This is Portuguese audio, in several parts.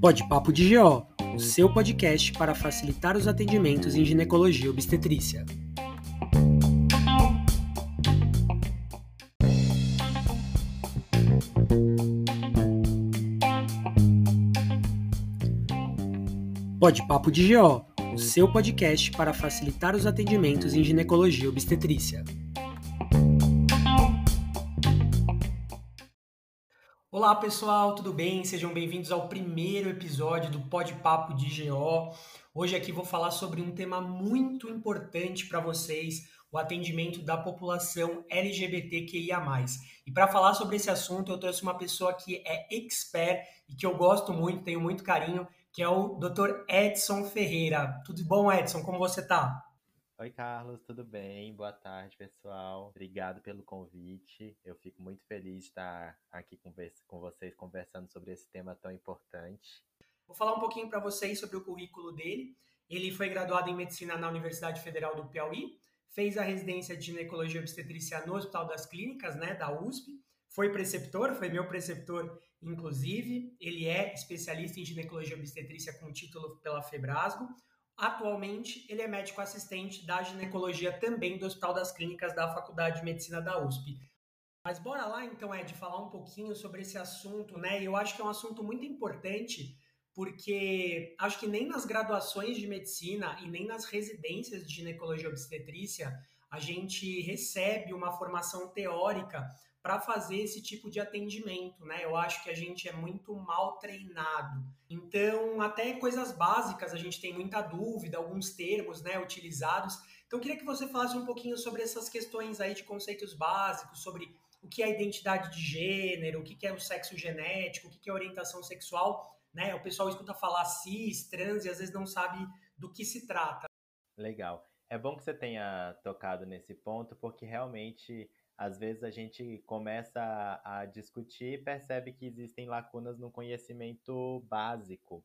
Pode Papo de GO, o seu podcast para facilitar os atendimentos em ginecologia e obstetrícia. Pode Papo de GO, o seu podcast para facilitar os atendimentos em ginecologia e obstetrícia. Olá pessoal, tudo bem? Sejam bem-vindos ao primeiro episódio do Pode Papo de GO. Hoje aqui vou falar sobre um tema muito importante para vocês, o atendimento da população LGBTQIA+. E para falar sobre esse assunto, eu trouxe uma pessoa que é expert e que eu gosto muito, tenho muito carinho, que é o Dr. Edson Ferreira. Tudo bom, Edson? Como você está? Oi, Carlos, tudo bem? Boa tarde, pessoal. Obrigado pelo convite. Eu fico muito feliz de estar aqui com, vocês conversando sobre esse tema tão importante. Vou falar um pouquinho para vocês sobre o currículo dele. Ele foi graduado em medicina na Universidade Federal do Piauí, fez a residência de ginecologia e obstetrícia no Hospital das Clínicas, né, da USP. Foi preceptor, foi meu preceptor, inclusive. Ele é especialista em ginecologia e obstetrícia com título pela Febrasgo Atualmente, ele é médico assistente da ginecologia também do Hospital das Clínicas da Faculdade de Medicina da USP. Mas bora lá então, Ed, falar um pouquinho sobre esse assunto, né? Eu acho que é um assunto muito importante, porque acho que nem nas graduações de medicina e nem nas residências de ginecologia obstetrícia a gente recebe uma formação teórica para fazer esse tipo de atendimento, né? Eu acho que a gente é muito mal treinado. Então, até coisas básicas a gente tem muita dúvida, alguns termos, né, utilizados. Então, queria que você falasse um pouquinho sobre essas questões aí de conceitos básicos, sobre o que é identidade de gênero, o que é o sexo genético, o que é orientação sexual, né? O pessoal escuta falar cis, trans e às vezes não sabe do que se trata. Legal. É bom que você tenha tocado nesse ponto, porque realmente às vezes a gente começa a, discutir e percebe que existem lacunas no conhecimento básico.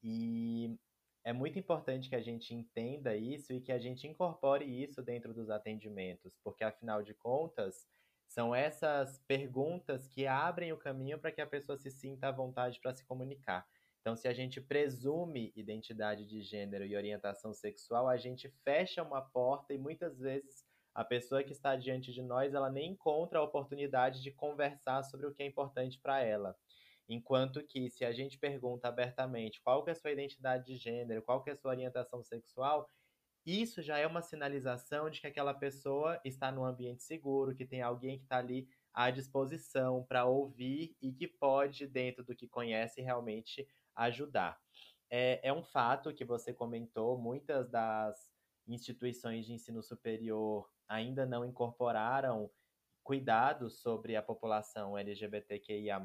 E é muito importante que a gente entenda isso e que a gente incorpore isso dentro dos atendimentos, porque afinal de contas, são essas perguntas que abrem o caminho para que a pessoa se sinta à vontade para se comunicar. Então, se a gente presume identidade de gênero e orientação sexual, a gente fecha uma porta e muitas vezes a pessoa que está diante de nós, ela nem encontra a oportunidade de conversar sobre o que é importante para ela. Enquanto que se a gente pergunta abertamente qual que é a sua identidade de gênero, qual que é a sua orientação sexual, isso já é uma sinalização de que aquela pessoa está num ambiente seguro, que tem alguém que está ali à disposição para ouvir e que pode, dentro do que conhece, realmente ajudar. É, é um fato que você comentou, muitas das instituições de ensino superior ainda não incorporaram cuidados sobre a população LGBTQIA+,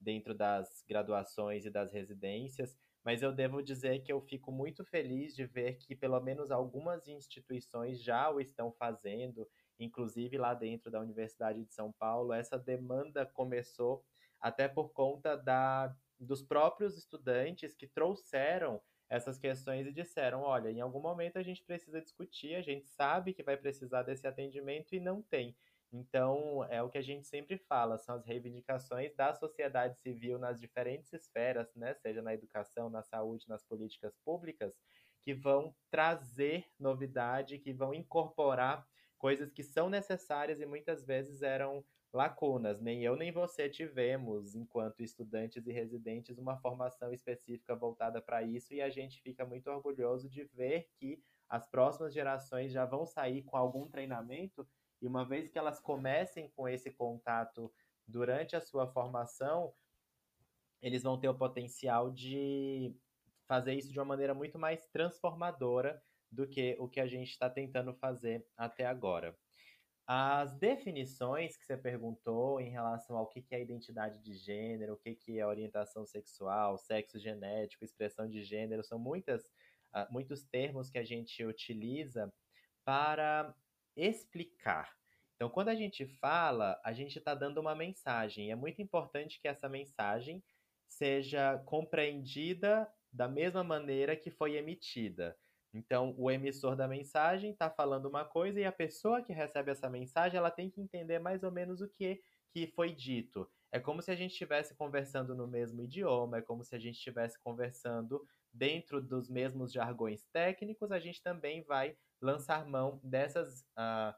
dentro das graduações e das residências, mas eu devo dizer que eu fico muito feliz de ver que pelo menos algumas instituições já o estão fazendo, inclusive lá dentro da Universidade de São Paulo, essa demanda começou até por conta da, dos próprios estudantes que trouxeram essas questões e disseram: olha, em algum momento a gente precisa discutir, a gente sabe que vai precisar desse atendimento e não tem. Então, é o que a gente sempre fala, são as reivindicações da sociedade civil nas diferentes esferas, né, seja na educação, na saúde, nas políticas públicas, que vão trazer novidade, que vão incorporar coisas que são necessárias e muitas vezes eram lacunas. Nem eu nem você tivemos, enquanto estudantes e residentes, uma formação específica voltada para isso, e a gente fica muito orgulhoso de ver que as próximas gerações já vão sair com algum treinamento, e uma vez que elas comecem com esse contato durante a sua formação, eles vão ter o potencial de fazer isso de uma maneira muito mais transformadora do que o que a gente está tentando fazer até agora. As definições que você perguntou em relação ao que é identidade de gênero, o que é orientação sexual, sexo genético, expressão de gênero, são muitas, uh, muitos termos que a gente utiliza para explicar. Então, quando a gente fala, a gente está dando uma mensagem. É muito importante que essa mensagem seja compreendida da mesma maneira que foi emitida. Então, o emissor da mensagem está falando uma coisa e a pessoa que recebe essa mensagem, ela tem que entender mais ou menos o que, que foi dito. É como se a gente estivesse conversando no mesmo idioma, é como se a gente estivesse conversando dentro dos mesmos jargões técnicos, a gente também vai lançar mão dessas, uh,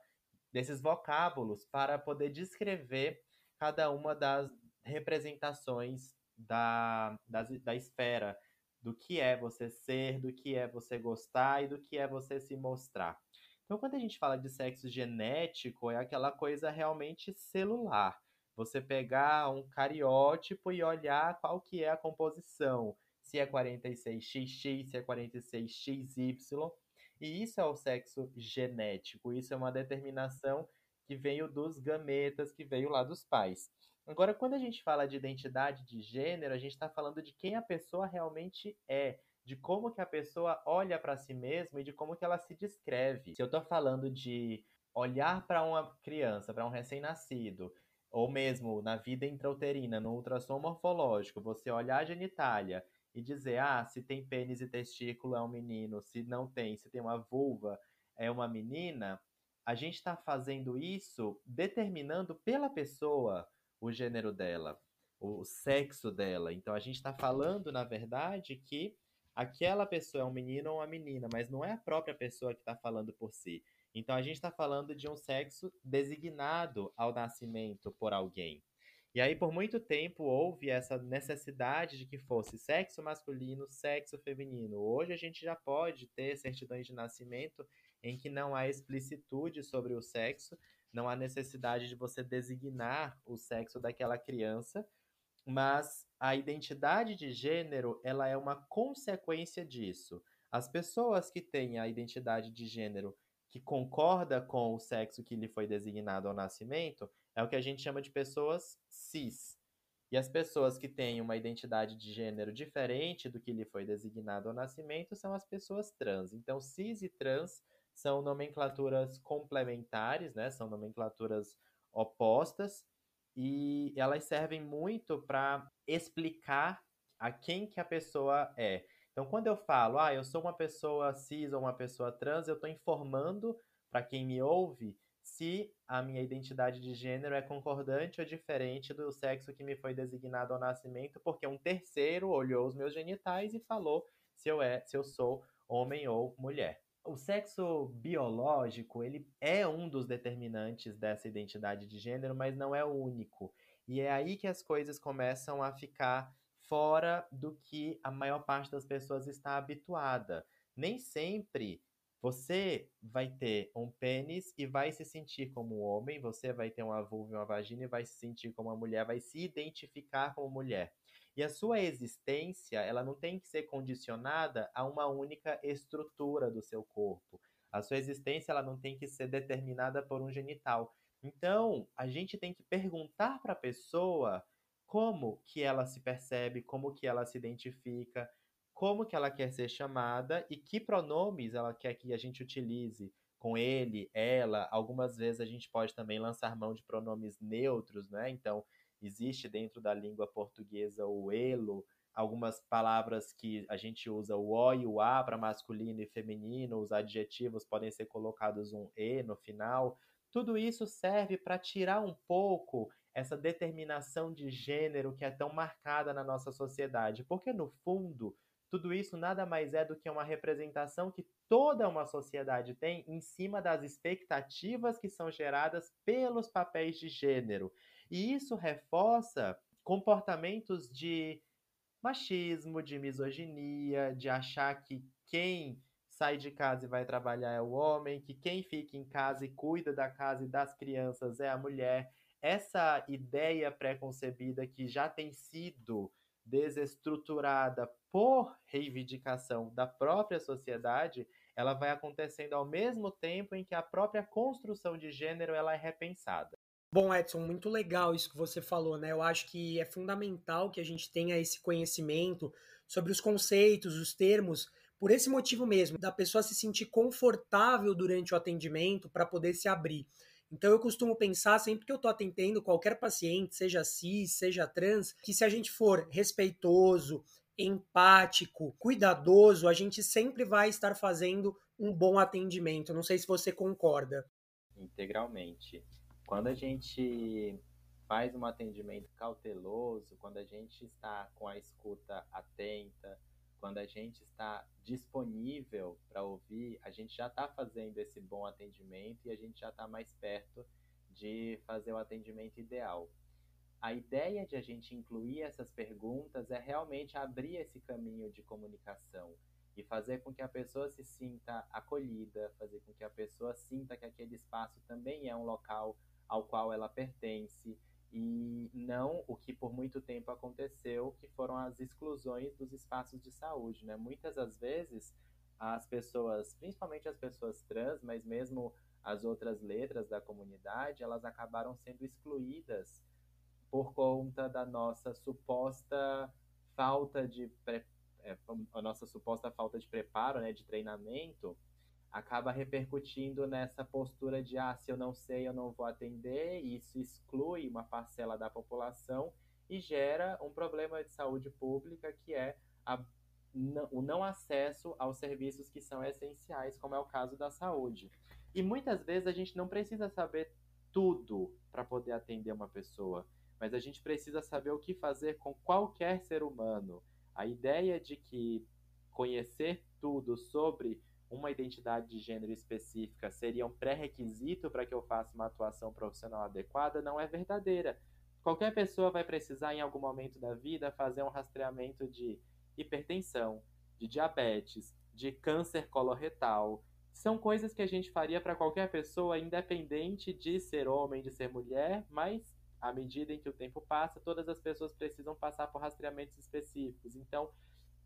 desses vocábulos para poder descrever cada uma das representações da, da, da esfera do que é você ser, do que é você gostar e do que é você se mostrar. Então, quando a gente fala de sexo genético, é aquela coisa realmente celular. Você pegar um cariótipo e olhar qual que é a composição, se é 46XX, se é 46XY. E isso é o sexo genético, isso é uma determinação que veio dos gametas, que veio lá dos pais. Agora, quando a gente fala de identidade de gênero, a gente está falando de quem a pessoa realmente é, de como que a pessoa olha para si mesma e de como que ela se descreve. Se eu estou falando de olhar para uma criança, para um recém-nascido, ou mesmo na vida intrauterina, no ultrassom morfológico, você olhar a genitália e dizer, ah, se tem pênis e testículo é um menino, se não tem, se tem uma vulva é uma menina, a gente está fazendo isso determinando pela pessoa o gênero dela, o sexo dela. Então a gente está falando, na verdade, que aquela pessoa é um menino ou uma menina, mas não é a própria pessoa que está falando por si. Então a gente está falando de um sexo designado ao nascimento por alguém. E aí, por muito tempo, houve essa necessidade de que fosse sexo masculino, sexo feminino. Hoje a gente já pode ter certidões de nascimento em que não há explicitude sobre o sexo, não há necessidade de você designar o sexo daquela criança, mas a identidade de gênero, ela é uma consequência disso. As pessoas que têm a identidade de gênero que concorda com o sexo que lhe foi designado ao nascimento, é o que a gente chama de pessoas cis. E as pessoas que têm uma identidade de gênero diferente do que lhe foi designado ao nascimento são as pessoas trans. Então, cis e trans são nomenclaturas complementares, né? São nomenclaturas opostas e elas servem muito para explicar a quem que a pessoa é. Então, quando eu falo, ah, eu sou uma pessoa cis ou uma pessoa trans, eu estou informando para quem me ouve se a minha identidade de gênero é concordante ou diferente do sexo que me foi designado ao nascimento, porque um terceiro olhou os meus genitais e falou se eu, é, se eu sou homem ou mulher o sexo biológico, ele é um dos determinantes dessa identidade de gênero, mas não é o único. E é aí que as coisas começam a ficar fora do que a maior parte das pessoas está habituada. Nem sempre você vai ter um pênis e vai se sentir como um homem, você vai ter uma vulva e uma vagina e vai se sentir como uma mulher, vai se identificar como mulher. E a sua existência, ela não tem que ser condicionada a uma única estrutura do seu corpo. A sua existência, ela não tem que ser determinada por um genital. Então, a gente tem que perguntar para a pessoa como que ela se percebe, como que ela se identifica, como que ela quer ser chamada e que pronomes ela quer que a gente utilize com ele, ela. Algumas vezes a gente pode também lançar mão de pronomes neutros, né? Então, existe dentro da língua portuguesa o elo, algumas palavras que a gente usa o o e o a para masculino e feminino, os adjetivos podem ser colocados um e no final. Tudo isso serve para tirar um pouco essa determinação de gênero que é tão marcada na nossa sociedade, porque no fundo, tudo isso nada mais é do que uma representação que toda uma sociedade tem em cima das expectativas que são geradas pelos papéis de gênero. E isso reforça comportamentos de machismo, de misoginia, de achar que quem sai de casa e vai trabalhar é o homem, que quem fica em casa e cuida da casa e das crianças é a mulher. Essa ideia preconcebida que já tem sido desestruturada por reivindicação da própria sociedade, ela vai acontecendo ao mesmo tempo em que a própria construção de gênero ela é repensada. Bom, Edson, muito legal isso que você falou, né? Eu acho que é fundamental que a gente tenha esse conhecimento sobre os conceitos, os termos, por esse motivo mesmo, da pessoa se sentir confortável durante o atendimento para poder se abrir. Então eu costumo pensar sempre que eu estou atendendo qualquer paciente, seja cis, seja trans, que se a gente for respeitoso, empático, cuidadoso, a gente sempre vai estar fazendo um bom atendimento. Não sei se você concorda. Integralmente. Quando a gente faz um atendimento cauteloso, quando a gente está com a escuta atenta, quando a gente está disponível para ouvir, a gente já está fazendo esse bom atendimento e a gente já está mais perto de fazer o atendimento ideal. A ideia de a gente incluir essas perguntas é realmente abrir esse caminho de comunicação e fazer com que a pessoa se sinta acolhida, fazer com que a pessoa sinta que aquele espaço também é um local ao qual ela pertence e não o que por muito tempo aconteceu, que foram as exclusões dos espaços de saúde, né? Muitas das vezes as pessoas, principalmente as pessoas trans, mas mesmo as outras letras da comunidade, elas acabaram sendo excluídas por conta da nossa suposta falta de pre... é, a nossa suposta falta de preparo, né, de treinamento acaba repercutindo nessa postura de ah, se eu não sei, eu não vou atender, e isso exclui uma parcela da população e gera um problema de saúde pública que é a, o não acesso aos serviços que são essenciais, como é o caso da saúde. E muitas vezes a gente não precisa saber tudo para poder atender uma pessoa, mas a gente precisa saber o que fazer com qualquer ser humano. A ideia de que conhecer tudo sobre uma identidade de gênero específica seria um pré-requisito para que eu faça uma atuação profissional adequada não é verdadeira. Qualquer pessoa vai precisar, em algum momento da vida, fazer um rastreamento de hipertensão, de diabetes, de câncer coloretal. São coisas que a gente faria para qualquer pessoa, independente de ser homem, de ser mulher, mas à medida em que o tempo passa, todas as pessoas precisam passar por rastreamentos específicos. Então,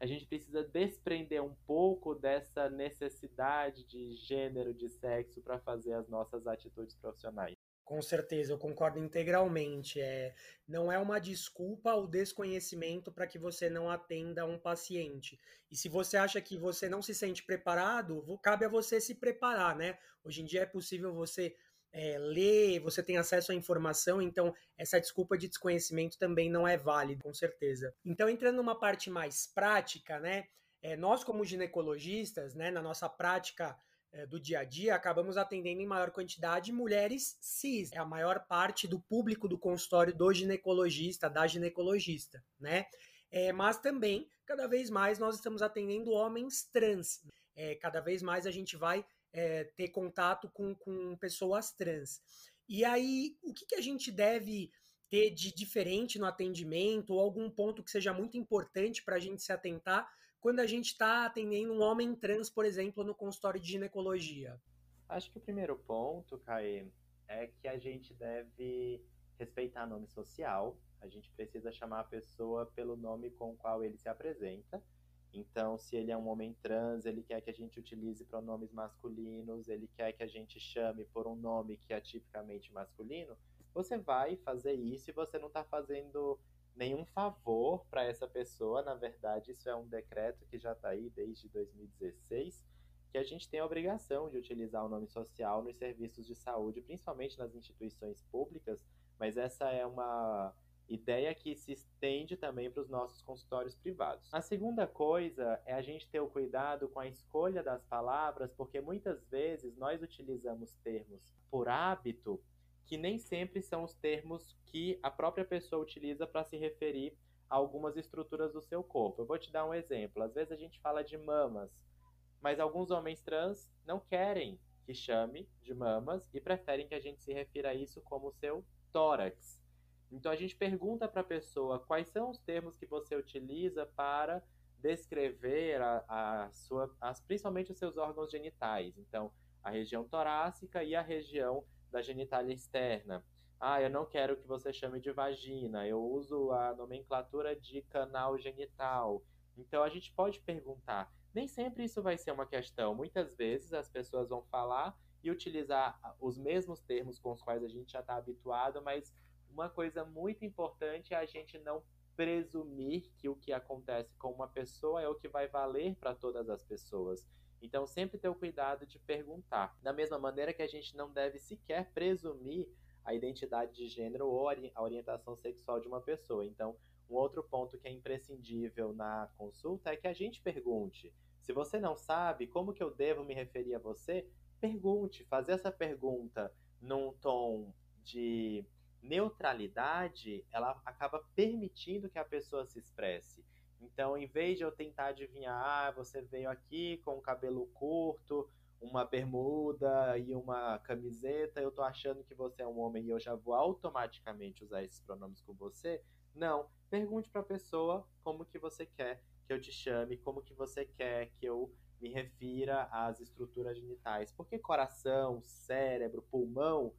a gente precisa desprender um pouco dessa necessidade de gênero, de sexo, para fazer as nossas atitudes profissionais. Com certeza, eu concordo integralmente. É, não é uma desculpa o desconhecimento para que você não atenda um paciente. E se você acha que você não se sente preparado, cabe a você se preparar, né? Hoje em dia é possível você é, você tem acesso à informação, então essa desculpa de desconhecimento também não é válida, com certeza. Então, entrando numa parte mais prática, né? É, nós, como ginecologistas, né, na nossa prática é, do dia a dia, acabamos atendendo em maior quantidade mulheres cis. É a maior parte do público do consultório do ginecologista, da ginecologista, né? É, mas também, cada vez mais, nós estamos atendendo homens trans. É, cada vez mais a gente vai é, ter contato com, com pessoas trans. E aí, o que, que a gente deve ter de diferente no atendimento, ou algum ponto que seja muito importante para a gente se atentar quando a gente está atendendo um homem trans, por exemplo, no consultório de ginecologia? Acho que o primeiro ponto, Caê, é que a gente deve respeitar nome social. A gente precisa chamar a pessoa pelo nome com o qual ele se apresenta. Então, se ele é um homem trans, ele quer que a gente utilize pronomes masculinos, ele quer que a gente chame por um nome que é tipicamente masculino, você vai fazer isso e você não está fazendo nenhum favor para essa pessoa. Na verdade, isso é um decreto que já está aí desde 2016, que a gente tem a obrigação de utilizar o nome social nos serviços de saúde, principalmente nas instituições públicas, mas essa é uma Ideia que se estende também para os nossos consultórios privados. A segunda coisa é a gente ter o cuidado com a escolha das palavras, porque muitas vezes nós utilizamos termos por hábito que nem sempre são os termos que a própria pessoa utiliza para se referir a algumas estruturas do seu corpo. Eu vou te dar um exemplo. Às vezes a gente fala de mamas, mas alguns homens trans não querem que chame de mamas e preferem que a gente se refira a isso como seu tórax. Então a gente pergunta para a pessoa quais são os termos que você utiliza para descrever a, a sua, as, principalmente os seus órgãos genitais. Então, a região torácica e a região da genitália externa. Ah, eu não quero que você chame de vagina, eu uso a nomenclatura de canal genital. Então a gente pode perguntar. Nem sempre isso vai ser uma questão. Muitas vezes as pessoas vão falar e utilizar os mesmos termos com os quais a gente já está habituado, mas uma coisa muito importante é a gente não presumir que o que acontece com uma pessoa é o que vai valer para todas as pessoas. Então, sempre ter o cuidado de perguntar. Da mesma maneira que a gente não deve sequer presumir a identidade de gênero ou a orientação sexual de uma pessoa. Então, Um outro ponto que é imprescindível na consulta é que a gente pergunte. Se você não sabe como que eu devo me referir a você, pergunte. Fazer essa pergunta num tom de neutralidade, ela acaba permitindo que a pessoa se expresse. Então, em vez de eu tentar adivinhar, ah, você veio aqui com o cabelo curto, uma bermuda e uma camiseta, eu tô achando que você é um homem e eu já vou automaticamente usar esses pronomes com você. Não, pergunte para a pessoa como que você quer que eu te chame, como que você quer que eu me refira às estruturas genitais. Porque coração, cérebro, pulmão,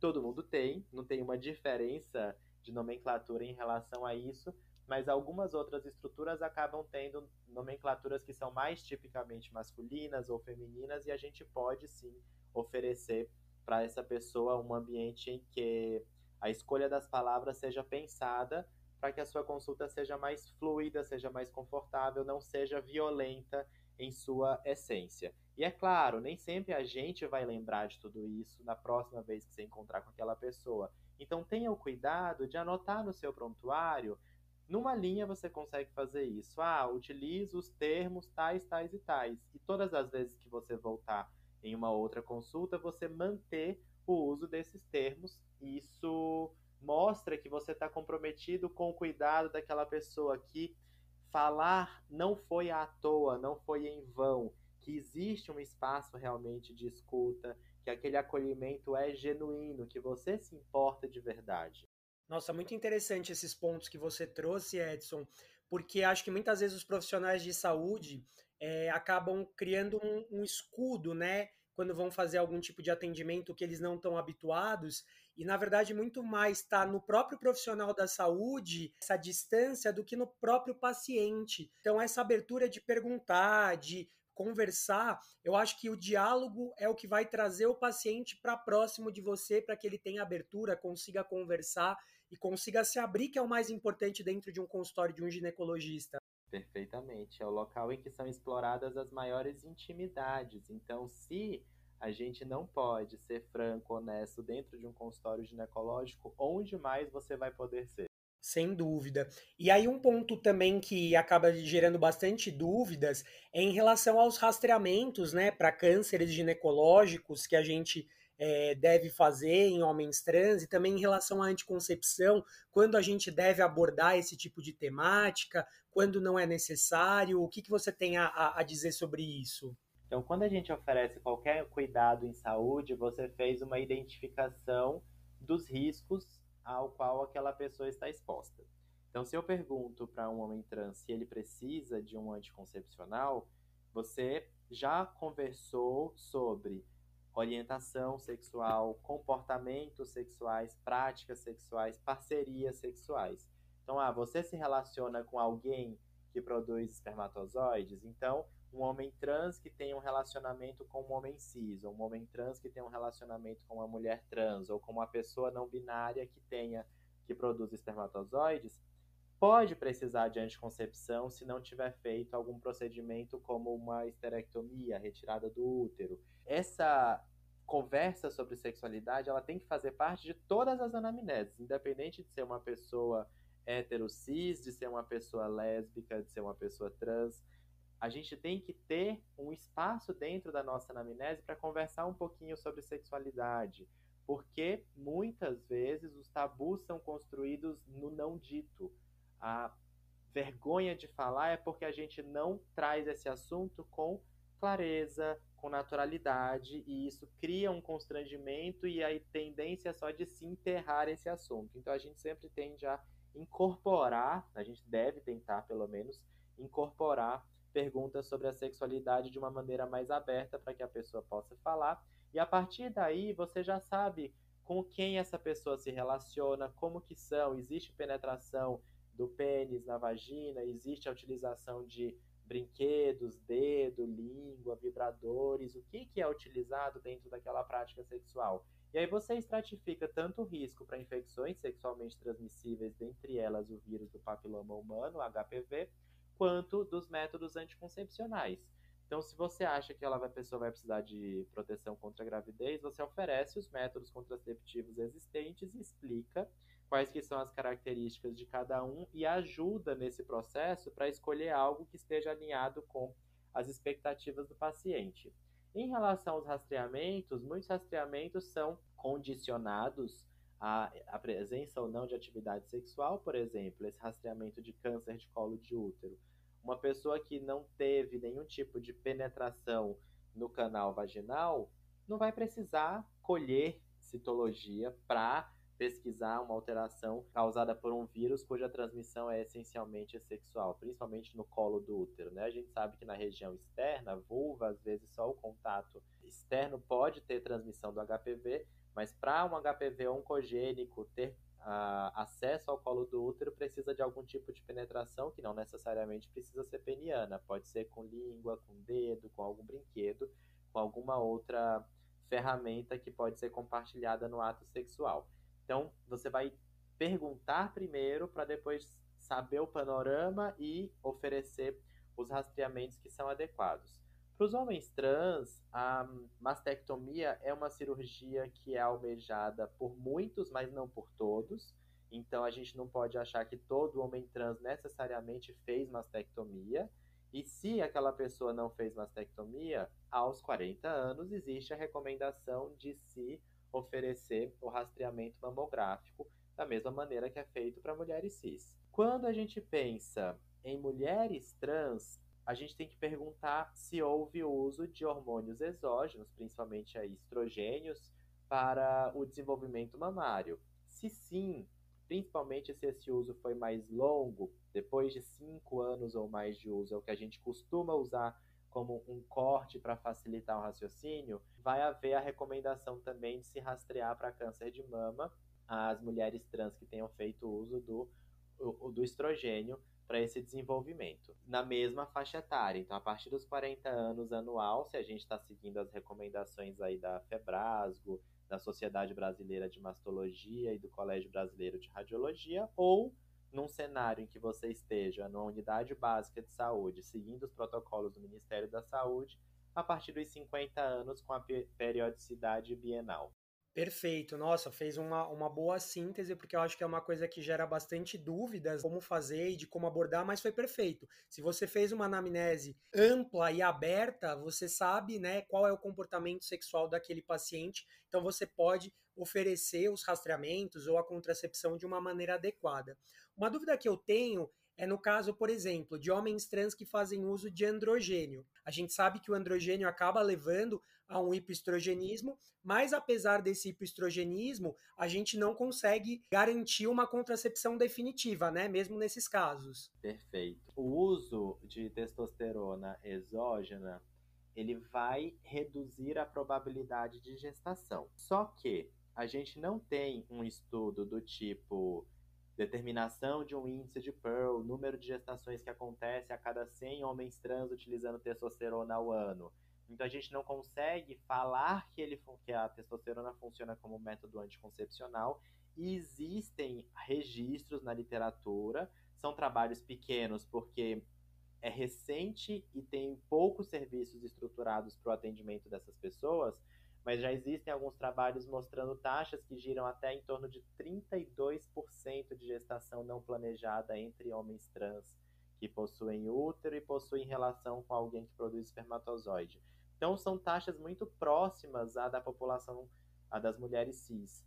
todo mundo tem, não tem uma diferença de nomenclatura em relação a isso, mas algumas outras estruturas acabam tendo nomenclaturas que são mais tipicamente masculinas ou femininas e a gente pode sim oferecer para essa pessoa um ambiente em que a escolha das palavras seja pensada para que a sua consulta seja mais fluida, seja mais confortável, não seja violenta em sua essência. E é claro, nem sempre a gente vai lembrar de tudo isso na próxima vez que você encontrar com aquela pessoa. Então tenha o cuidado de anotar no seu prontuário. Numa linha você consegue fazer isso. Ah, utilize os termos tais, tais e tais. E todas as vezes que você voltar em uma outra consulta, você manter o uso desses termos. Isso mostra que você está comprometido com o cuidado daquela pessoa, que falar não foi à toa, não foi em vão, que existe um espaço realmente de escuta, que aquele acolhimento é genuíno, que você se importa de verdade. Nossa, muito interessante esses pontos que você trouxe, Edson, porque acho que muitas vezes os profissionais de saúde é, acabam criando um, um escudo, né? quando vão fazer algum tipo de atendimento que eles não estão habituados, e na verdade muito mais está no próprio profissional da saúde essa distância do que no próprio paciente. Então, essa abertura de perguntar, de conversar, eu acho que o diálogo é o que vai trazer o paciente para próximo de você, para que ele tenha abertura, consiga conversar e consiga se abrir, que é o mais importante dentro de um consultório de um ginecologista. Perfeitamente. É o local em que são exploradas as maiores intimidades. Então, se a gente não pode ser franco, honesto dentro de um consultório ginecológico, onde mais você vai poder ser? Sem dúvida. E aí, um ponto também que acaba gerando bastante dúvidas é em relação aos rastreamentos, né, para cânceres ginecológicos que a gente é, deve fazer em homens trans e também em relação à anticoncepção, quando a gente deve abordar esse tipo de temática, quando não é necessário, o que, que você tem a, a dizer sobre isso? Então, quando a gente oferece qualquer cuidado em saúde, você fez uma identificação dos riscos ao qual aquela pessoa está exposta. Então, se eu pergunto para um homem trans se ele precisa de um anticoncepcional, você já conversou sobre orientação sexual, comportamentos sexuais, práticas sexuais, parcerias sexuais. Então, ah, você se relaciona com alguém que produz espermatozoides, então um homem trans que tem um relacionamento com um homem cis, ou um homem trans que tem um relacionamento com uma mulher trans, ou com uma pessoa não binária que tenha que produz espermatozoides, pode precisar de anticoncepção se não tiver feito algum procedimento como uma esterectomia, retirada do útero. Essa conversa sobre sexualidade, ela tem que fazer parte de todas as anamneses, independente de ser uma pessoa hétero cis, de ser uma pessoa lésbica, de ser uma pessoa trans. A gente tem que ter um espaço dentro da nossa anamnese para conversar um pouquinho sobre sexualidade, porque muitas vezes os tabus são construídos no não dito. A vergonha de falar é porque a gente não traz esse assunto com clareza, com naturalidade, e isso cria um constrangimento e a tendência só de se enterrar esse assunto. Então a gente sempre tende a incorporar, a gente deve tentar pelo menos incorporar perguntas sobre a sexualidade de uma maneira mais aberta para que a pessoa possa falar. E a partir daí você já sabe com quem essa pessoa se relaciona, como que são, existe penetração do pênis na vagina, existe a utilização de brinquedos, dedo, língua, vibradores, o que, que é utilizado dentro daquela prática sexual. E aí você estratifica tanto o risco para infecções sexualmente transmissíveis, dentre elas o vírus do papiloma humano, HPV, quanto dos métodos anticoncepcionais. Então, se você acha que a pessoa vai precisar de proteção contra a gravidez, você oferece os métodos contraceptivos existentes e explica quais que são as características de cada um e ajuda nesse processo para escolher algo que esteja alinhado com as expectativas do paciente. Em relação aos rastreamentos, muitos rastreamentos são condicionados à, à presença ou não de atividade sexual, por exemplo, esse rastreamento de câncer de colo de útero uma pessoa que não teve nenhum tipo de penetração no canal vaginal não vai precisar colher citologia para pesquisar uma alteração causada por um vírus cuja transmissão é essencialmente sexual, principalmente no colo do útero. Né? A gente sabe que na região externa, vulva, às vezes só o contato externo pode ter transmissão do HPV, mas para um HPV oncogênico ter acesso ao colo do útero precisa de algum tipo de penetração, que não necessariamente precisa ser peniana, pode ser com língua, com dedo, com algum brinquedo, com alguma outra ferramenta que pode ser compartilhada no ato sexual. Então, você vai perguntar primeiro para depois saber o panorama e oferecer os rastreamentos que são adequados. Para os homens trans, a mastectomia é uma cirurgia que é almejada por muitos, mas não por todos. Então a gente não pode achar que todo homem trans necessariamente fez mastectomia. E se aquela pessoa não fez mastectomia, aos 40 anos existe a recomendação de se oferecer o rastreamento mamográfico da mesma maneira que é feito para mulheres cis. Quando a gente pensa em mulheres trans, a gente tem que perguntar se houve uso de hormônios exógenos, principalmente aí, estrogênios, para o desenvolvimento mamário. Se sim, principalmente se esse uso foi mais longo, depois de cinco anos ou mais de uso, é o que a gente costuma usar como um corte para facilitar o raciocínio, vai haver a recomendação também de se rastrear para câncer de mama as mulheres trans que tenham feito uso do, do estrogênio para esse desenvolvimento, na mesma faixa etária. Então, a partir dos 40 anos anual, se a gente está seguindo as recomendações aí da FEBRASGO, da Sociedade Brasileira de Mastologia e do Colégio Brasileiro de Radiologia, ou num cenário em que você esteja numa unidade básica de saúde, seguindo os protocolos do Ministério da Saúde, a partir dos 50 anos com a periodicidade bienal. Perfeito, nossa, fez uma, uma boa síntese, porque eu acho que é uma coisa que gera bastante dúvidas como fazer e de como abordar, mas foi perfeito. Se você fez uma anamnese ampla e aberta, você sabe né, qual é o comportamento sexual daquele paciente, então você pode oferecer os rastreamentos ou a contracepção de uma maneira adequada. Uma dúvida que eu tenho é no caso, por exemplo, de homens trans que fazem uso de androgênio. A gente sabe que o androgênio acaba levando a um hipoestrogenismo, mas apesar desse hipoestrogenismo, a gente não consegue garantir uma contracepção definitiva, né? Mesmo nesses casos. Perfeito. O uso de testosterona exógena ele vai reduzir a probabilidade de gestação. Só que a gente não tem um estudo do tipo determinação de um índice de Pearl, número de gestações que acontece a cada 100 homens trans utilizando testosterona ao ano. Então a gente não consegue falar que, ele, que a testosterona funciona como método anticoncepcional e existem registros na literatura, são trabalhos pequenos porque é recente e tem poucos serviços estruturados para o atendimento dessas pessoas, mas já existem alguns trabalhos mostrando taxas que giram até em torno de 32% de gestação não planejada entre homens trans que possuem útero e possuem relação com alguém que produz espermatozoide. Então são taxas muito próximas à da população, à das mulheres cis.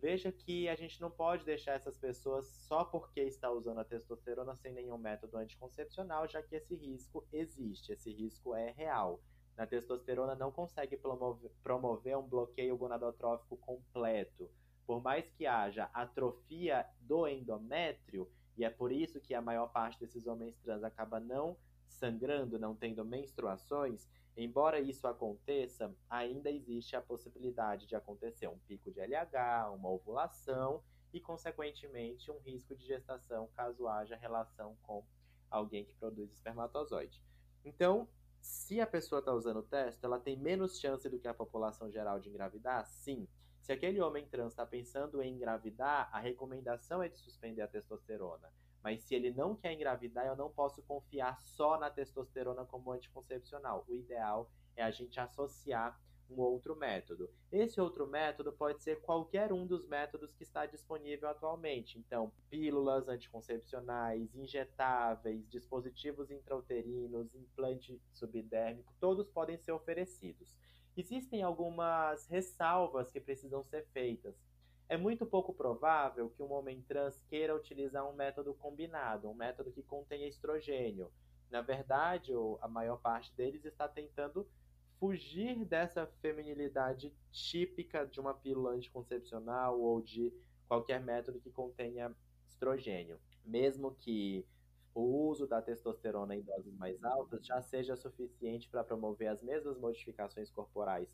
Veja que a gente não pode deixar essas pessoas só porque está usando a testosterona sem nenhum método anticoncepcional, já que esse risco existe, esse risco é real na testosterona não consegue promover, promover um bloqueio gonadotrófico completo. Por mais que haja atrofia do endométrio, e é por isso que a maior parte desses homens trans acaba não sangrando, não tendo menstruações, embora isso aconteça, ainda existe a possibilidade de acontecer um pico de LH, uma ovulação e, consequentemente, um risco de gestação caso haja relação com alguém que produz espermatozoide. Então, se a pessoa está usando o teste, ela tem menos chance do que a população geral de engravidar? Sim. Se aquele homem trans está pensando em engravidar, a recomendação é de suspender a testosterona. Mas se ele não quer engravidar, eu não posso confiar só na testosterona como anticoncepcional. O ideal é a gente associar um outro método. Esse outro método pode ser qualquer um dos métodos que está disponível atualmente. Então, pílulas anticoncepcionais, injetáveis, dispositivos intrauterinos, implante subdérmico, todos podem ser oferecidos. Existem algumas ressalvas que precisam ser feitas. É muito pouco provável que um homem trans queira utilizar um método combinado, um método que contenha estrogênio. Na verdade, a maior parte deles está tentando fugir dessa feminilidade típica de uma pílula anticoncepcional ou de qualquer método que contenha estrogênio. Mesmo que o uso da testosterona em doses mais altas já seja suficiente para promover as mesmas modificações corporais.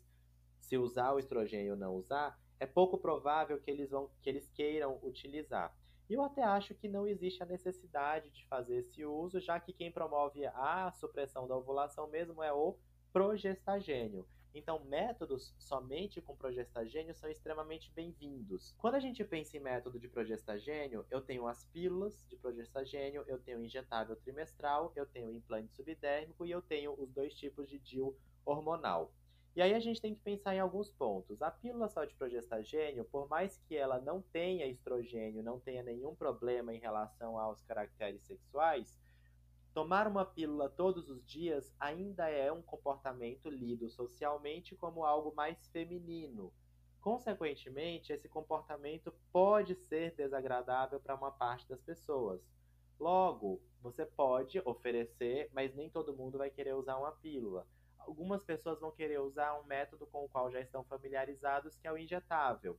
Se usar o estrogênio ou não usar, é pouco provável que eles, vão, que eles queiram utilizar. E eu até acho que não existe a necessidade de fazer esse uso, já que quem promove a supressão da ovulação mesmo é o progestagênio. Então, métodos somente com progestagênio são extremamente bem-vindos. Quando a gente pensa em método de progestagênio, eu tenho as pílulas de progestagênio, eu tenho injetável trimestral, eu tenho implante subdérmico e eu tenho os dois tipos de DIU hormonal. E aí a gente tem que pensar em alguns pontos. A pílula só de progestagênio, por mais que ela não tenha estrogênio, não tenha nenhum problema em relação aos caracteres sexuais, tomar uma pílula todos os dias ainda é um comportamento lido socialmente como algo mais feminino. Consequentemente, esse comportamento pode ser desagradável para uma parte das pessoas. Logo, você pode oferecer, mas nem todo mundo vai querer usar uma pílula algumas pessoas vão querer usar um método com o qual já estão familiarizados, que é o injetável.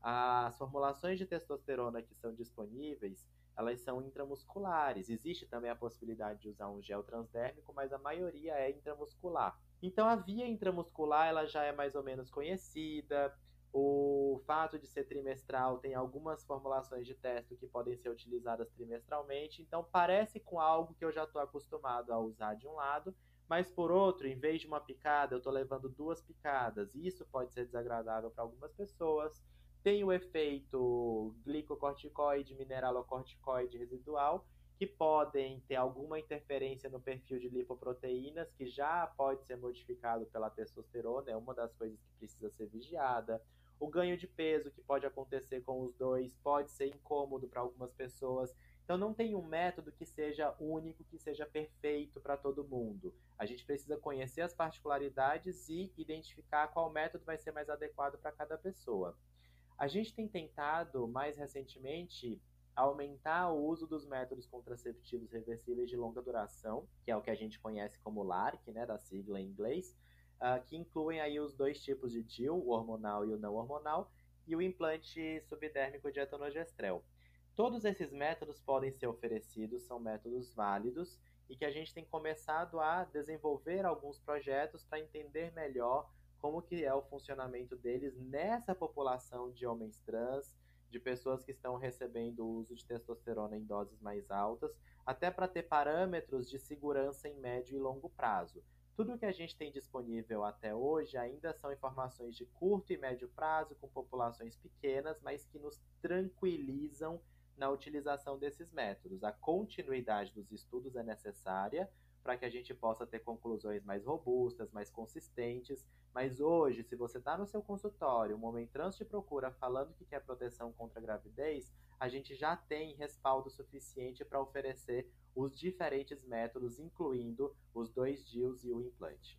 As formulações de testosterona que são disponíveis, elas são intramusculares. Existe também a possibilidade de usar um gel transdérmico, mas a maioria é intramuscular. Então a via intramuscular ela já é mais ou menos conhecida. O fato de ser trimestral tem algumas formulações de testo que podem ser utilizadas trimestralmente, então parece com algo que eu já estou acostumado a usar de um lado, mas por outro, em vez de uma picada, eu estou levando duas picadas. Isso pode ser desagradável para algumas pessoas. Tem o efeito glicocorticoide, mineralocorticoide residual, que podem ter alguma interferência no perfil de lipoproteínas, que já pode ser modificado pela testosterona, é uma das coisas que precisa ser vigiada. O ganho de peso, que pode acontecer com os dois, pode ser incômodo para algumas pessoas. Então não tem um método que seja único, que seja perfeito para todo mundo. A gente precisa conhecer as particularidades e identificar qual método vai ser mais adequado para cada pessoa. A gente tem tentado mais recentemente aumentar o uso dos métodos contraceptivos reversíveis de longa duração, que é o que a gente conhece como LARC, né, da sigla em inglês, uh, que incluem aí os dois tipos de DIU, o hormonal e o não hormonal, e o implante subdérmico de etanogestrel. Todos esses métodos podem ser oferecidos, são métodos válidos e que a gente tem começado a desenvolver alguns projetos para entender melhor como que é o funcionamento deles nessa população de homens trans, de pessoas que estão recebendo o uso de testosterona em doses mais altas, até para ter parâmetros de segurança em médio e longo prazo. Tudo que a gente tem disponível até hoje ainda são informações de curto e médio prazo, com populações pequenas, mas que nos tranquilizam na utilização desses métodos. A continuidade dos estudos é necessária para que a gente possa ter conclusões mais robustas, mais consistentes. Mas hoje, se você está no seu consultório, um homem trans te procura falando que quer proteção contra a gravidez, a gente já tem respaldo suficiente para oferecer os diferentes métodos, incluindo os dois DIUs e o implante.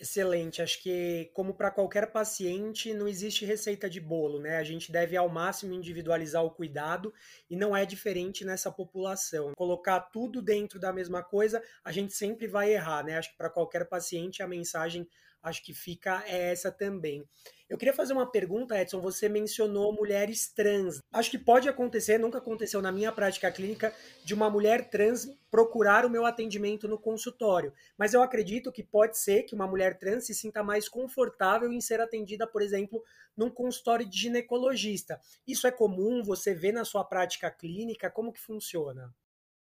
Excelente. Acho que, como para qualquer paciente, não existe receita de bolo, né? A gente deve ao máximo individualizar o cuidado e não é diferente nessa população. Colocar tudo dentro da mesma coisa, a gente sempre vai errar, né? Acho que para qualquer paciente a mensagem acho que fica essa também. Eu queria fazer uma pergunta, Edson. Você mencionou mulheres trans. Acho que pode acontecer, nunca aconteceu na minha prática clínica, de uma mulher trans procurar o meu atendimento no consultório. Mas eu acredito que pode ser que uma mulher trans se sinta mais confortável em ser atendida, por exemplo, num consultório de ginecologista. Isso é comum? Você vê na sua prática clínica? Como que funciona?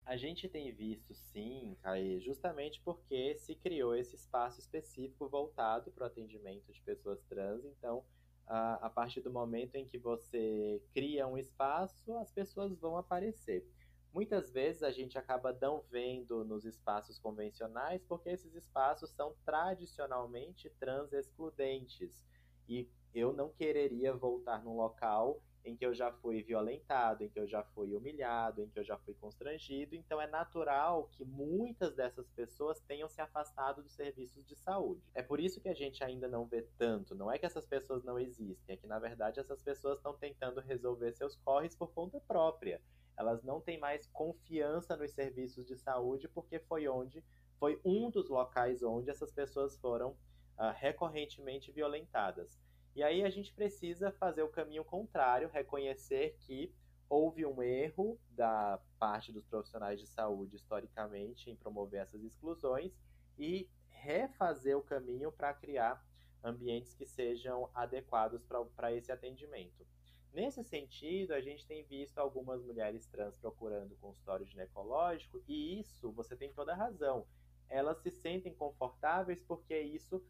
A gente tem visto sim, Caí, justamente porque se criou esse espaço específico voltado para o atendimento de pessoas trans. Então, a, a partir do momento em que você cria um espaço, as pessoas vão aparecer. muitas vezes a gente acaba não vendo nos espaços convencionais porque esses espaços são tradicionalmente trans excludentes. E eu não quereria voltar num local em que eu já fui violentado, em que eu já fui humilhado, em que eu já fui constrangido. Então é natural que muitas dessas pessoas tenham se afastado dos serviços de saúde. É por isso que a gente ainda não vê tanto. Não é que essas pessoas não existem, é que na verdade essas pessoas estão tentando resolver seus corres por conta própria. Elas não têm mais confiança nos serviços de saúde porque foi onde foi um dos locais onde essas pessoas foram uh, recorrentemente violentadas. E aí a gente precisa fazer o caminho contrário, reconhecer que houve um erro da parte dos profissionais de saúde historicamente em promover essas exclusões e refazer o caminho para criar ambientes que sejam adequados para esse atendimento. Nesse sentido, a gente tem visto algumas mulheres trans procurando consultório ginecológico, e isso você tem toda a razão. Elas se sentem confortáveis porque isso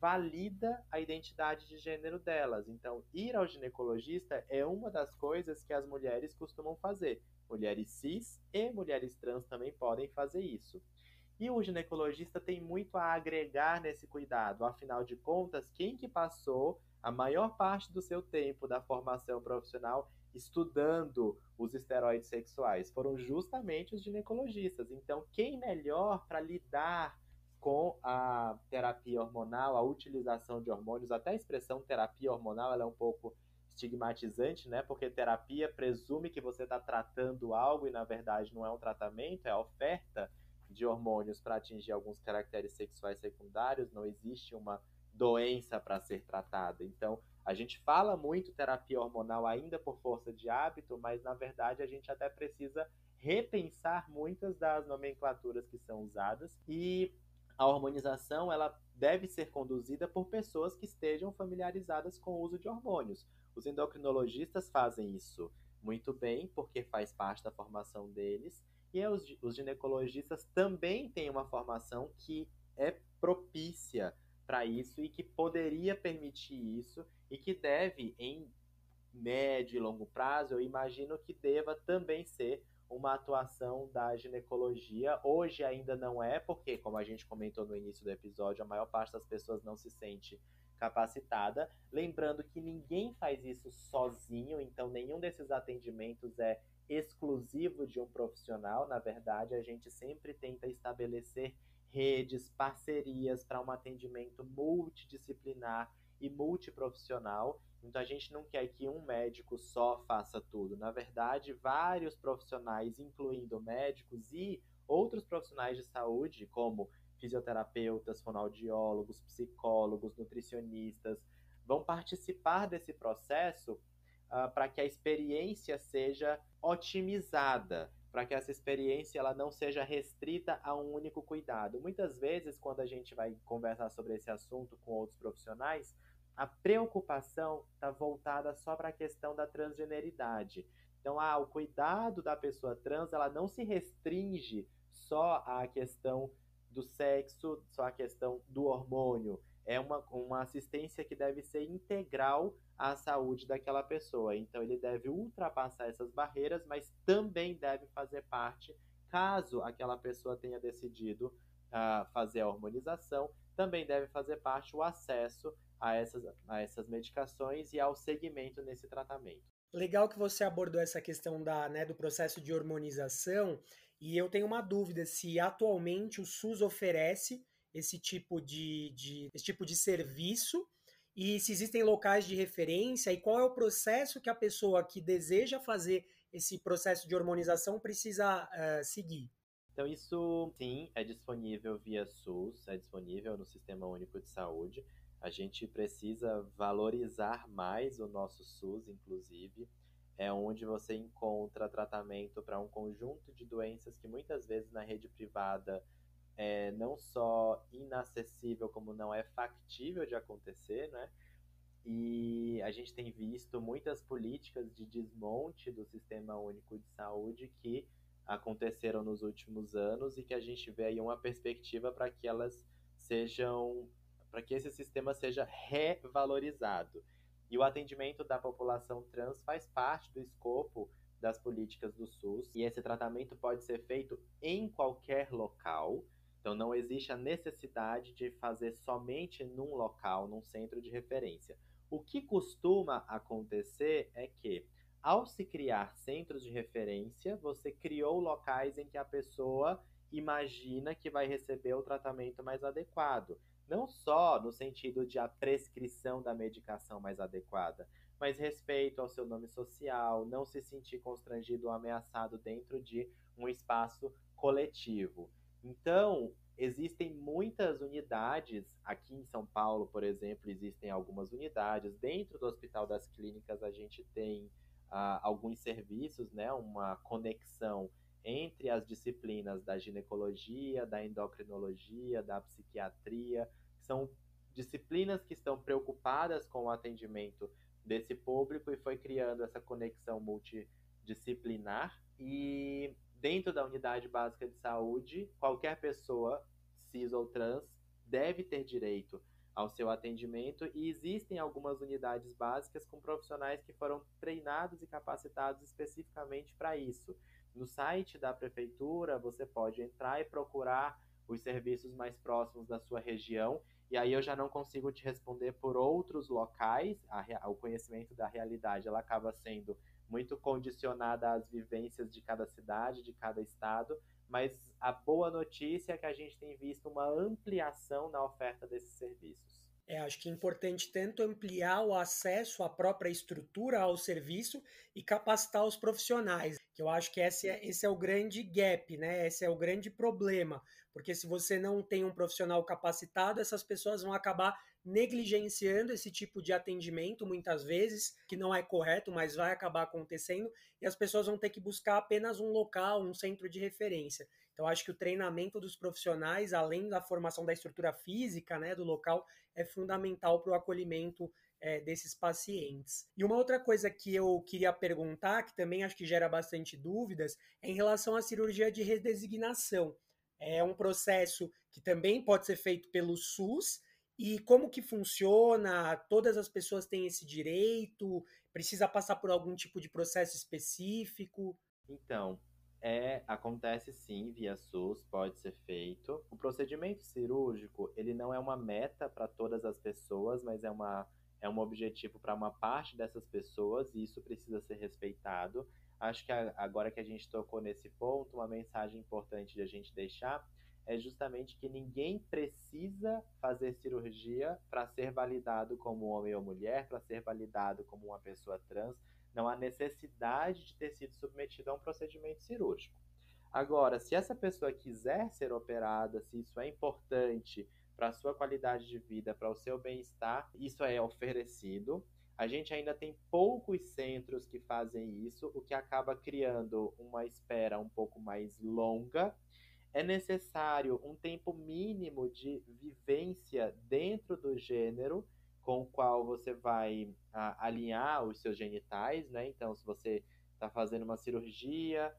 valida a identidade de gênero delas. Então, ir ao ginecologista é uma das coisas que as mulheres costumam fazer. Mulheres cis e mulheres trans também podem fazer isso. E o ginecologista tem muito a agregar nesse cuidado. Afinal de contas, quem que passou a maior parte do seu tempo da formação profissional estudando os esteroides sexuais foram justamente os ginecologistas. Então, quem melhor para lidar com a terapia hormonal, a utilização de hormônios, até a expressão terapia hormonal ela é um pouco estigmatizante, né? Porque terapia presume que você está tratando algo e na verdade não é um tratamento, é a oferta de hormônios para atingir alguns caracteres sexuais secundários, não existe uma doença para ser tratada. Então, a gente fala muito terapia hormonal ainda por força de hábito, mas na verdade a gente até precisa repensar muitas das nomenclaturas que são usadas e a hormonização ela deve ser conduzida por pessoas que estejam familiarizadas com o uso de hormônios. Os endocrinologistas fazem isso muito bem, porque faz parte da formação deles, e os, os ginecologistas também têm uma formação que é propícia para isso e que poderia permitir isso e que deve, em médio e longo prazo, eu imagino que deva também ser uma atuação da ginecologia. Hoje ainda não é, porque, como a gente comentou no início do episódio, a maior parte das pessoas não se sente capacitada. Lembrando que ninguém faz isso sozinho, então nenhum desses atendimentos é exclusivo de um profissional. Na verdade, a gente sempre tenta estabelecer redes, parcerias para um atendimento multidisciplinar e multiprofissional. Então a gente não quer que um médico só faça tudo. Na verdade, vários profissionais, incluindo médicos e outros profissionais de saúde, como fisioterapeutas, fonoaudiólogos, psicólogos, nutricionistas, vão participar desse processo uh, para que a experiência seja otimizada, para que essa experiência ela não seja restrita a um único cuidado. Muitas vezes, quando a gente vai conversar sobre esse assunto com outros profissionais, a preocupação está voltada só para a questão da transgeneridade. Então, ah, o cuidado da pessoa trans ela não se restringe só à questão do sexo, só à questão do hormônio. É uma, uma assistência que deve ser integral à saúde daquela pessoa. Então, ele deve ultrapassar essas barreiras, mas também deve fazer parte, caso aquela pessoa tenha decidido uh, fazer a hormonização, também deve fazer parte o acesso a essas, a essas medicações e ao segmento nesse tratamento. Legal que você abordou essa questão da, né, do processo de hormonização, e eu tenho uma dúvida se atualmente o SUS oferece esse tipo de, de, esse tipo de serviço e se existem locais de referência e qual é o processo que a pessoa que deseja fazer esse processo de hormonização precisa uh, seguir. Então, isso sim é disponível via SUS, é disponível no Sistema Único de Saúde. A gente precisa valorizar mais o nosso SUS, inclusive. É onde você encontra tratamento para um conjunto de doenças que muitas vezes na rede privada é não só inacessível, como não é factível de acontecer, né? E a gente tem visto muitas políticas de desmonte do Sistema Único de Saúde que aconteceram nos últimos anos e que a gente vê aí uma perspectiva para que elas sejam para que esse sistema seja revalorizado. E o atendimento da população trans faz parte do escopo das políticas do SUS. E esse tratamento pode ser feito em qualquer local. Então, não existe a necessidade de fazer somente num local, num centro de referência. O que costuma acontecer é que, ao se criar centros de referência, você criou locais em que a pessoa imagina que vai receber o tratamento mais adequado. Não só no sentido de a prescrição da medicação mais adequada, mas respeito ao seu nome social, não se sentir constrangido ou ameaçado dentro de um espaço coletivo. Então, existem muitas unidades, aqui em São Paulo, por exemplo, existem algumas unidades. Dentro do Hospital das Clínicas, a gente tem uh, alguns serviços, né, uma conexão entre as disciplinas da ginecologia, da endocrinologia, da psiquiatria, são disciplinas que estão preocupadas com o atendimento desse público e foi criando essa conexão multidisciplinar. E dentro da unidade básica de saúde, qualquer pessoa, cis ou trans, deve ter direito ao seu atendimento e existem algumas unidades básicas com profissionais que foram treinados e capacitados especificamente para isso. No site da prefeitura, você pode entrar e procurar os serviços mais próximos da sua região. E aí eu já não consigo te responder por outros locais. A, o conhecimento da realidade ela acaba sendo muito condicionada às vivências de cada cidade, de cada estado. Mas a boa notícia é que a gente tem visto uma ampliação na oferta desses serviços. É, acho que é importante tanto ampliar o acesso à própria estrutura ao serviço e capacitar os profissionais, que eu acho que esse é, esse é o grande gap, né? Esse é o grande problema, porque se você não tem um profissional capacitado, essas pessoas vão acabar negligenciando esse tipo de atendimento, muitas vezes, que não é correto, mas vai acabar acontecendo, e as pessoas vão ter que buscar apenas um local, um centro de referência. Então, acho que o treinamento dos profissionais, além da formação da estrutura física né, do local, é fundamental para o acolhimento é, desses pacientes. E uma outra coisa que eu queria perguntar, que também acho que gera bastante dúvidas, é em relação à cirurgia de redesignação. É um processo que também pode ser feito pelo SUS, e como que funciona? Todas as pessoas têm esse direito? Precisa passar por algum tipo de processo específico? Então, é, acontece sim via SUS, pode ser feito. O procedimento cirúrgico, ele não é uma meta para todas as pessoas, mas é, uma, é um objetivo para uma parte dessas pessoas e isso precisa ser respeitado. Acho que a, agora que a gente tocou nesse ponto, uma mensagem importante de a gente deixar é justamente que ninguém precisa fazer cirurgia para ser validado como homem ou mulher, para ser validado como uma pessoa trans não há necessidade de ter sido submetido a um procedimento cirúrgico. Agora, se essa pessoa quiser ser operada, se isso é importante para a sua qualidade de vida, para o seu bem-estar, isso é oferecido. A gente ainda tem poucos centros que fazem isso, o que acaba criando uma espera um pouco mais longa. É necessário um tempo mínimo de vivência dentro do gênero com o qual você vai a, alinhar os seus genitais, né? Então, se você está fazendo uma cirurgia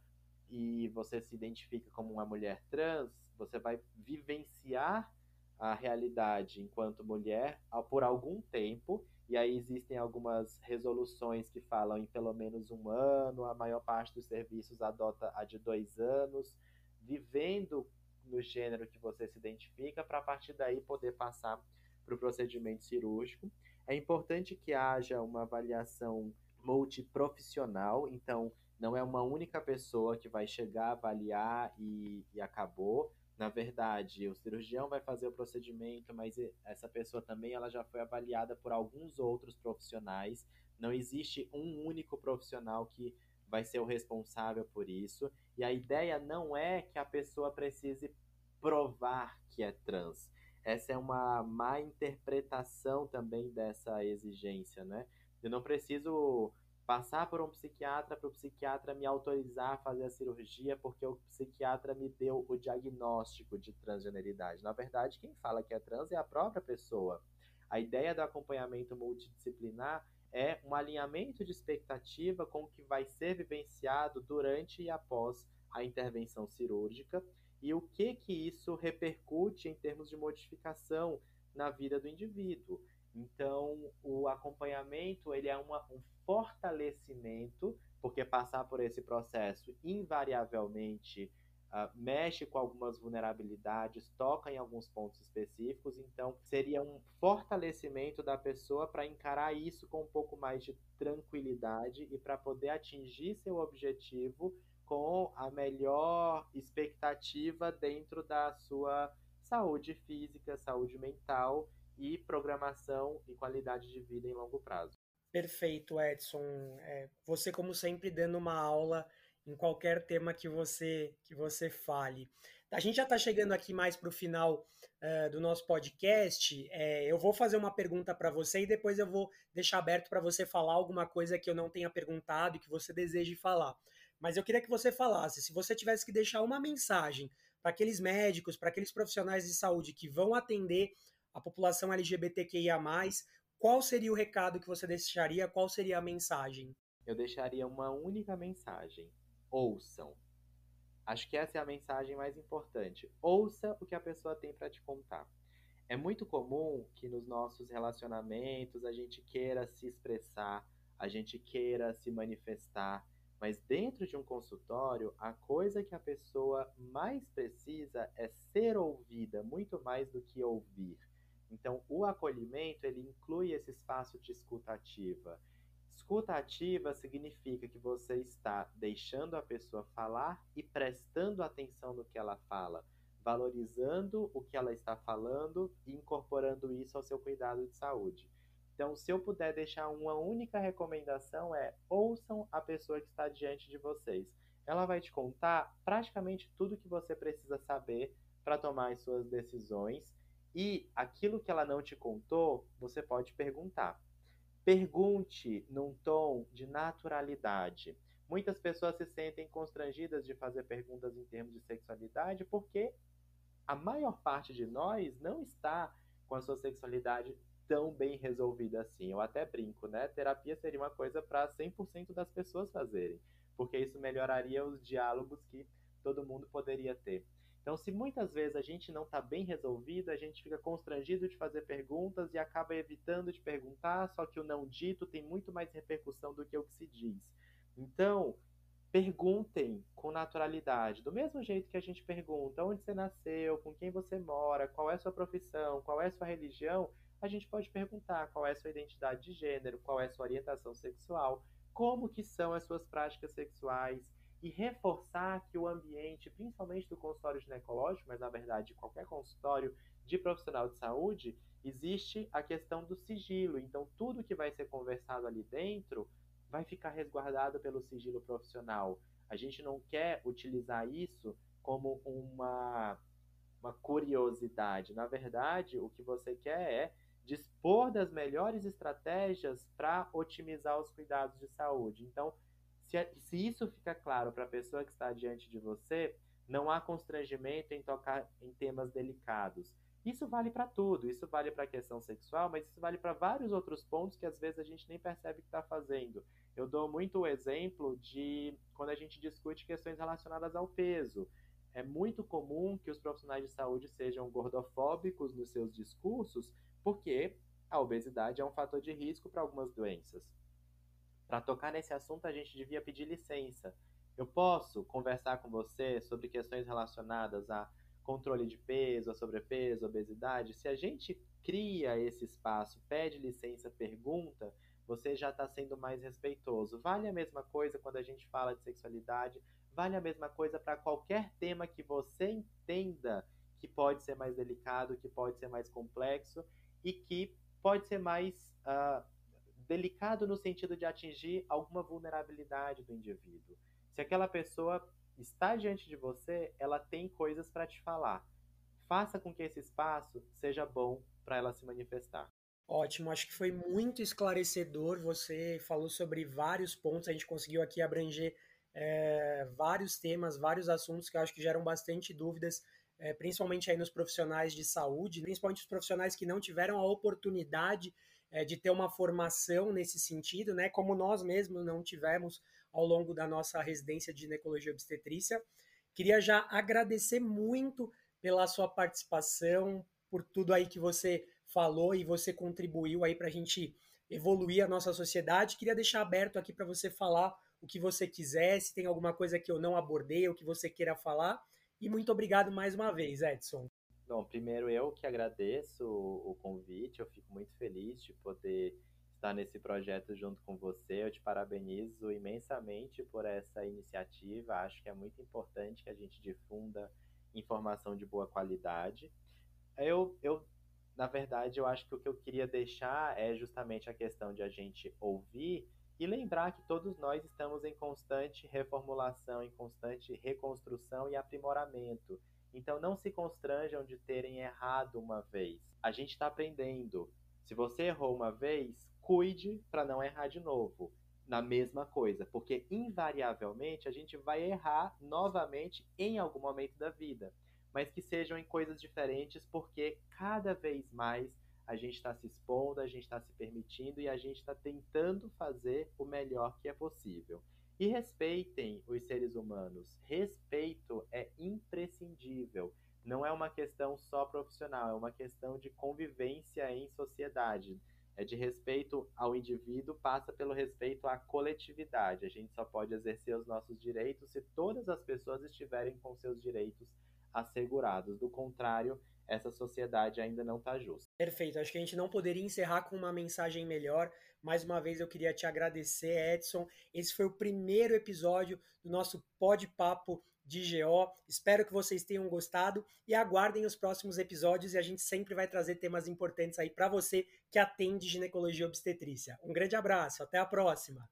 e você se identifica como uma mulher trans, você vai vivenciar a realidade enquanto mulher por algum tempo. E aí existem algumas resoluções que falam em pelo menos um ano, a maior parte dos serviços adota a de dois anos, vivendo no gênero que você se identifica, para a partir daí poder passar para o procedimento cirúrgico. É importante que haja uma avaliação multiprofissional, então não é uma única pessoa que vai chegar, avaliar e, e acabou. Na verdade, o cirurgião vai fazer o procedimento, mas essa pessoa também ela já foi avaliada por alguns outros profissionais. Não existe um único profissional que vai ser o responsável por isso. E a ideia não é que a pessoa precise provar que é trans essa é uma má interpretação também dessa exigência, né? Eu não preciso passar por um psiquiatra para o psiquiatra me autorizar a fazer a cirurgia porque o psiquiatra me deu o diagnóstico de transgeneridade. Na verdade, quem fala que é trans é a própria pessoa. A ideia do acompanhamento multidisciplinar é um alinhamento de expectativa com o que vai ser vivenciado durante e após a intervenção cirúrgica e o que que isso repercute em termos de modificação na vida do indivíduo. Então, o acompanhamento ele é uma, um fortalecimento, porque passar por esse processo invariavelmente uh, mexe com algumas vulnerabilidades, toca em alguns pontos específicos, então seria um fortalecimento da pessoa para encarar isso com um pouco mais de tranquilidade e para poder atingir seu objetivo com a melhor expectativa dentro da sua saúde física, saúde mental e programação e qualidade de vida em longo prazo. Perfeito, Edson. É, você, como sempre, dando uma aula em qualquer tema que você que você fale. A gente já está chegando aqui mais para o final uh, do nosso podcast. É, eu vou fazer uma pergunta para você e depois eu vou deixar aberto para você falar alguma coisa que eu não tenha perguntado e que você deseje falar. Mas eu queria que você falasse, se você tivesse que deixar uma mensagem para aqueles médicos, para aqueles profissionais de saúde que vão atender a população LGBTQIA+, qual seria o recado que você deixaria? Qual seria a mensagem? Eu deixaria uma única mensagem ouçam. Acho que essa é a mensagem mais importante. Ouça o que a pessoa tem para te contar. É muito comum que nos nossos relacionamentos a gente queira se expressar, a gente queira se manifestar, mas dentro de um consultório, a coisa que a pessoa mais precisa é ser ouvida, muito mais do que ouvir. Então, o acolhimento, ele inclui esse espaço de escuta ativa. Escuta ativa significa que você está deixando a pessoa falar e prestando atenção no que ela fala, valorizando o que ela está falando e incorporando isso ao seu cuidado de saúde. Então, se eu puder deixar uma única recomendação é ouçam a pessoa que está diante de vocês. Ela vai te contar praticamente tudo que você precisa saber para tomar as suas decisões e aquilo que ela não te contou, você pode perguntar. Pergunte num tom de naturalidade. Muitas pessoas se sentem constrangidas de fazer perguntas em termos de sexualidade porque a maior parte de nós não está com a sua sexualidade tão bem resolvida assim. Eu até brinco, né? Terapia seria uma coisa para 100% das pessoas fazerem, porque isso melhoraria os diálogos que todo mundo poderia ter. Então, se muitas vezes a gente não está bem resolvido, a gente fica constrangido de fazer perguntas e acaba evitando de perguntar, só que o não dito tem muito mais repercussão do que o que se diz. Então, perguntem com naturalidade, do mesmo jeito que a gente pergunta onde você nasceu, com quem você mora, qual é a sua profissão, qual é a sua religião, a gente pode perguntar qual é a sua identidade de gênero, qual é a sua orientação sexual, como que são as suas práticas sexuais, e reforçar que o ambiente, principalmente do consultório ginecológico, mas na verdade qualquer consultório de profissional de saúde, existe a questão do sigilo. Então, tudo que vai ser conversado ali dentro vai ficar resguardado pelo sigilo profissional. A gente não quer utilizar isso como uma, uma curiosidade. Na verdade, o que você quer é dispor das melhores estratégias para otimizar os cuidados de saúde. Então, se, se isso fica claro para a pessoa que está diante de você, não há constrangimento em tocar em temas delicados. Isso vale para tudo, isso vale para a questão sexual, mas isso vale para vários outros pontos que às vezes a gente nem percebe que está fazendo. Eu dou muito o exemplo de quando a gente discute questões relacionadas ao peso. É muito comum que os profissionais de saúde sejam gordofóbicos nos seus discursos, porque a obesidade é um fator de risco para algumas doenças para tocar nesse assunto, a gente devia pedir licença. Eu posso conversar com você sobre questões relacionadas a controle de peso, a sobrepeso, a obesidade? Se a gente cria esse espaço, pede licença, pergunta, você já está sendo mais respeitoso. Vale a mesma coisa quando a gente fala de sexualidade, vale a mesma coisa para qualquer tema que você entenda que pode ser mais delicado, que pode ser mais complexo e que pode ser mais uh, delicado no sentido de atingir alguma vulnerabilidade do indivíduo. Se aquela pessoa está diante de você, ela tem coisas para te falar. Faça com que esse espaço seja bom para ela se manifestar. Ótimo, acho que foi muito esclarecedor. Você falou sobre vários pontos, a gente conseguiu aqui abranger é, vários temas, vários assuntos que eu acho que geram bastante dúvidas, é, principalmente aí nos profissionais de saúde, principalmente os profissionais que não tiveram a oportunidade é, de ter uma formação nesse sentido, né? Como nós mesmos não tivemos ao longo da nossa residência de ginecologia e obstetrícia. Queria já agradecer muito pela sua participação, por tudo aí que você falou e você contribuiu aí para a gente evoluir a nossa sociedade. Queria deixar aberto aqui para você falar o que você quiser, se tem alguma coisa que eu não abordei ou que você queira falar. E muito obrigado mais uma vez, Edson. Bom, primeiro eu que agradeço o convite, eu fico muito feliz de poder estar nesse projeto junto com você. Eu te parabenizo imensamente por essa iniciativa. Acho que é muito importante que a gente difunda informação de boa qualidade. Eu, eu na verdade, eu acho que o que eu queria deixar é justamente a questão de a gente ouvir e lembrar que todos nós estamos em constante reformulação, em constante reconstrução e aprimoramento. Então não se constranjam de terem errado uma vez. A gente está aprendendo. Se você errou uma vez, cuide para não errar de novo na mesma coisa, porque invariavelmente a gente vai errar novamente em algum momento da vida mas que sejam em coisas diferentes, porque cada vez mais a gente está se expondo, a gente está se permitindo e a gente está tentando fazer o melhor que é possível. E respeitem os seres humanos. Respeito é imprescindível. Não é uma questão só profissional, é uma questão de convivência em sociedade. É de respeito ao indivíduo, passa pelo respeito à coletividade. A gente só pode exercer os nossos direitos se todas as pessoas estiverem com seus direitos assegurados. Do contrário, essa sociedade ainda não está justa. Perfeito. Acho que a gente não poderia encerrar com uma mensagem melhor. Mais uma vez eu queria te agradecer, Edson. Esse foi o primeiro episódio do nosso Pod Papo de GO. Espero que vocês tenham gostado e aguardem os próximos episódios e a gente sempre vai trazer temas importantes aí para você que atende ginecologia obstetrícia. Um grande abraço, até a próxima.